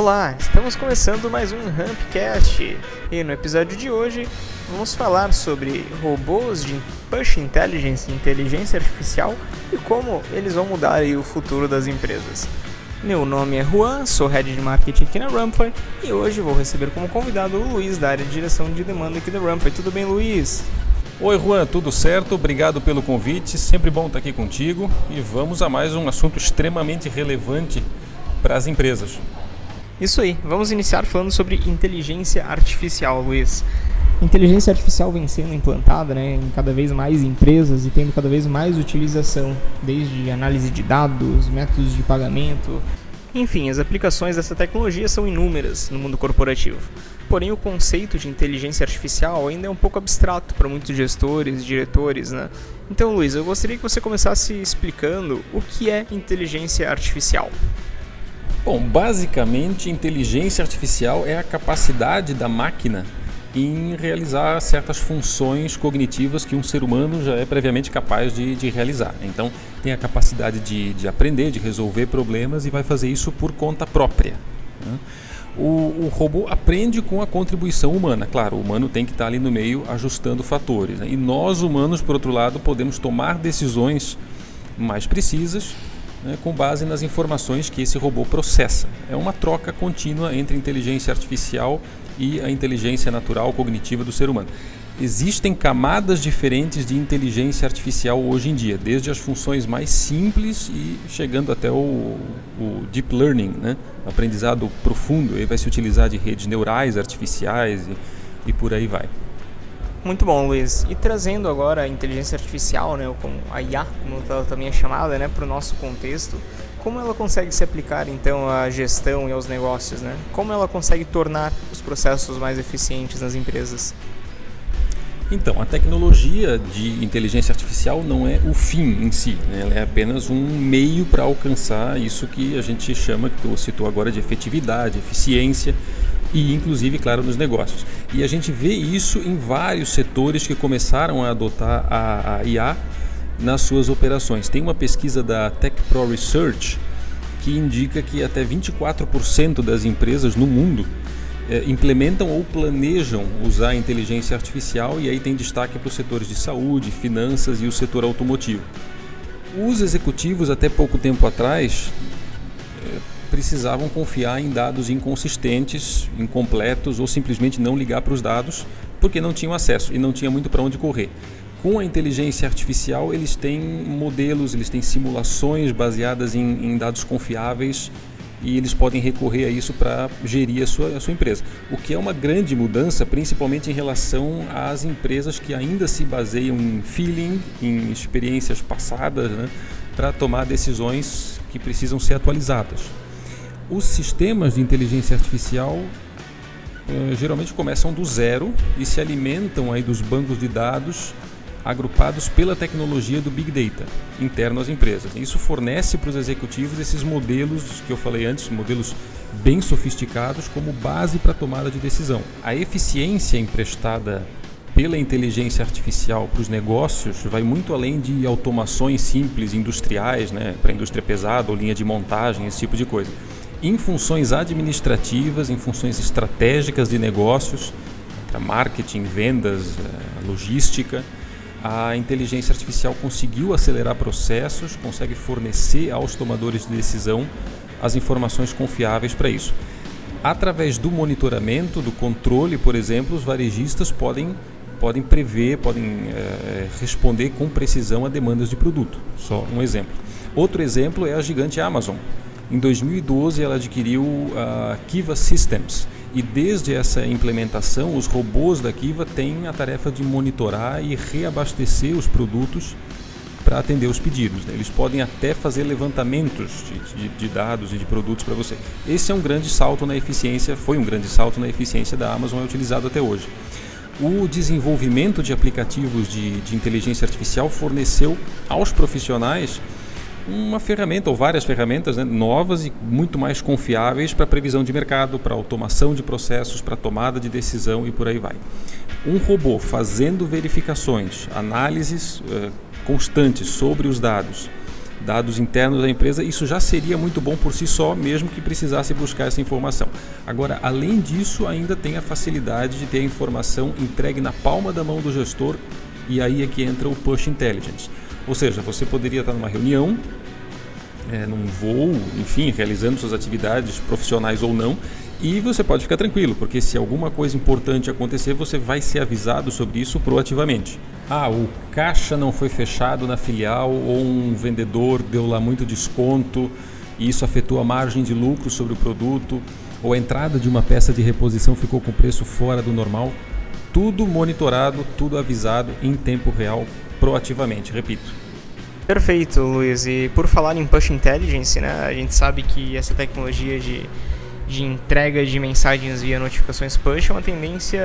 Olá, estamos começando mais um Rampcast e no episódio de hoje vamos falar sobre robôs de Push Intelligence, inteligência artificial e como eles vão mudar o futuro das empresas. Meu nome é Juan, sou Head de Marketing aqui na Rumply e hoje vou receber como convidado o Luiz da área de direção de demanda aqui da Rumply. Tudo bem, Luiz? Oi, Juan, tudo certo? Obrigado pelo convite. Sempre bom estar aqui contigo e vamos a mais um assunto extremamente relevante para as empresas. Isso aí, vamos iniciar falando sobre inteligência artificial, Luiz. Inteligência artificial vem sendo implantada né, em cada vez mais empresas e tendo cada vez mais utilização, desde análise de dados, métodos de pagamento. Enfim, as aplicações dessa tecnologia são inúmeras no mundo corporativo. Porém, o conceito de inteligência artificial ainda é um pouco abstrato para muitos gestores, diretores, né? Então, Luiz, eu gostaria que você começasse explicando o que é inteligência artificial. Bom, basicamente, inteligência artificial é a capacidade da máquina em realizar certas funções cognitivas que um ser humano já é previamente capaz de, de realizar. Então, tem a capacidade de, de, aprender, de resolver problemas e vai fazer isso por conta própria. Né? O, o, robô aprende com a contribuição humana. Claro, o humano tem que estar ali no meio ajustando fatores. Né? E nós, humanos, por outro lado, podemos tomar decisões mais precisas né, com base nas informações que esse robô processa. É uma troca contínua entre inteligência artificial e a inteligência natural cognitiva do ser humano. Existem camadas diferentes de inteligência artificial hoje em dia, desde as funções mais simples e chegando até o, o deep learning, né? aprendizado profundo. Ele vai se utilizar de redes neurais artificiais e, e por aí vai. Muito bom, Luiz. E trazendo agora a inteligência artificial, né, como a IA, como ela também é chamada, né, para o nosso contexto, como ela consegue se aplicar então à gestão e aos negócios, né? Como ela consegue tornar os processos mais eficientes nas empresas? Então, a tecnologia de inteligência artificial não é o fim em si, né? ela é apenas um meio para alcançar isso que a gente chama, que tu citou agora, de efetividade, eficiência e inclusive, claro, nos negócios. E a gente vê isso em vários setores que começaram a adotar a, a IA nas suas operações. Tem uma pesquisa da Tech Pro Research que indica que até 24% das empresas no mundo eh, implementam ou planejam usar inteligência artificial e aí tem destaque para os setores de saúde, finanças e o setor automotivo. Os executivos até pouco tempo atrás eh, precisavam confiar em dados inconsistentes, incompletos ou simplesmente não ligar para os dados porque não tinham acesso e não tinha muito para onde correr. Com a inteligência artificial, eles têm modelos, eles têm simulações baseadas em, em dados confiáveis e eles podem recorrer a isso para gerir a sua, a sua empresa. O que é uma grande mudança, principalmente em relação às empresas que ainda se baseiam em feeling, em experiências passadas, né, para tomar decisões que precisam ser atualizadas. Os sistemas de inteligência artificial eh, geralmente começam do zero e se alimentam aí dos bancos de dados agrupados pela tecnologia do Big Data interno às empresas. Isso fornece para os executivos esses modelos que eu falei antes, modelos bem sofisticados como base para a tomada de decisão. A eficiência emprestada pela inteligência artificial para os negócios vai muito além de automações simples industriais, né, para indústria pesada ou linha de montagem, esse tipo de coisa em funções administrativas, em funções estratégicas de negócios, para marketing, vendas, eh, logística, a inteligência artificial conseguiu acelerar processos, consegue fornecer aos tomadores de decisão as informações confiáveis para isso. Através do monitoramento, do controle, por exemplo, os varejistas podem, podem prever, podem é, responder com precisão a demandas de produto. Só um exemplo. Outro exemplo é a gigante Amazon. Em 2012, ela adquiriu a Kiva Systems e desde essa implementação, os robôs da Kiva têm a tarefa de monitorar e reabastecer os produtos para atender os pedidos. Né? Eles podem até fazer levantamentos de, de, de dados e de produtos para você. Esse é um grande salto na eficiência, foi um grande salto na eficiência da Amazon, é utilizado até hoje. O desenvolvimento de aplicativos de, de inteligência artificial forneceu aos profissionais uma ferramenta ou várias ferramentas né, novas e muito mais confiáveis para previsão de mercado, para automação de processos, para tomada de decisão e por aí vai. Um robô fazendo verificações, análises uh, constantes sobre os dados dados internos da empresa, isso já seria muito bom por si só, mesmo que precisasse buscar essa informação. Agora, além disso, ainda tem a facilidade de ter a informação entregue na palma da mão do gestor, e aí é que entra o Push Intelligence. Ou seja, você poderia estar numa reunião, é, num voo, enfim, realizando suas atividades profissionais ou não, e você pode ficar tranquilo, porque se alguma coisa importante acontecer, você vai ser avisado sobre isso proativamente. Ah, o caixa não foi fechado na filial ou um vendedor deu lá muito desconto e isso afetou a margem de lucro sobre o produto, ou a entrada de uma peça de reposição ficou com preço fora do normal. Tudo monitorado, tudo avisado em tempo real, proativamente, repito. Perfeito, Luiz. E por falar em Push Intelligence, né, a gente sabe que essa tecnologia de de entrega de mensagens via notificações push é uma tendência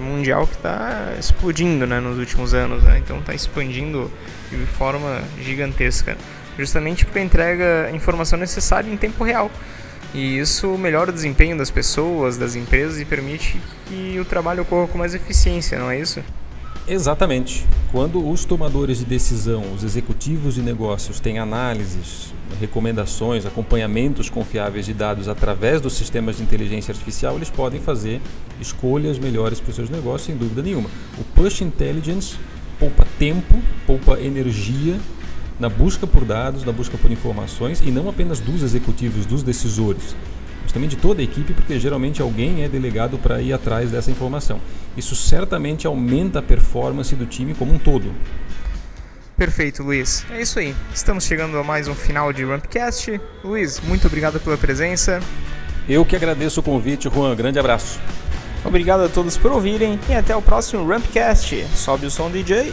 mundial que está explodindo né, nos últimos anos. Né? Então está expandindo de forma gigantesca. Justamente porque entrega a informação necessária em tempo real. E isso melhora o desempenho das pessoas, das empresas e permite que o trabalho ocorra com mais eficiência, não é isso? Exatamente. Quando os tomadores de decisão, os executivos de negócios têm análises, recomendações, acompanhamentos confiáveis de dados através dos sistemas de inteligência artificial, eles podem fazer escolhas melhores para os seus negócios, sem dúvida nenhuma. O Push Intelligence poupa tempo, poupa energia na busca por dados, na busca por informações e não apenas dos executivos, dos decisores mas também de toda a equipe, porque geralmente alguém é delegado para ir atrás dessa informação. Isso certamente aumenta a performance do time como um todo. Perfeito, Luiz. É isso aí. Estamos chegando a mais um final de Rampcast. Luiz, muito obrigado pela presença. Eu que agradeço o convite, Juan. Grande abraço. Obrigado a todos por ouvirem e até o próximo Rampcast. Sobe o som, DJ.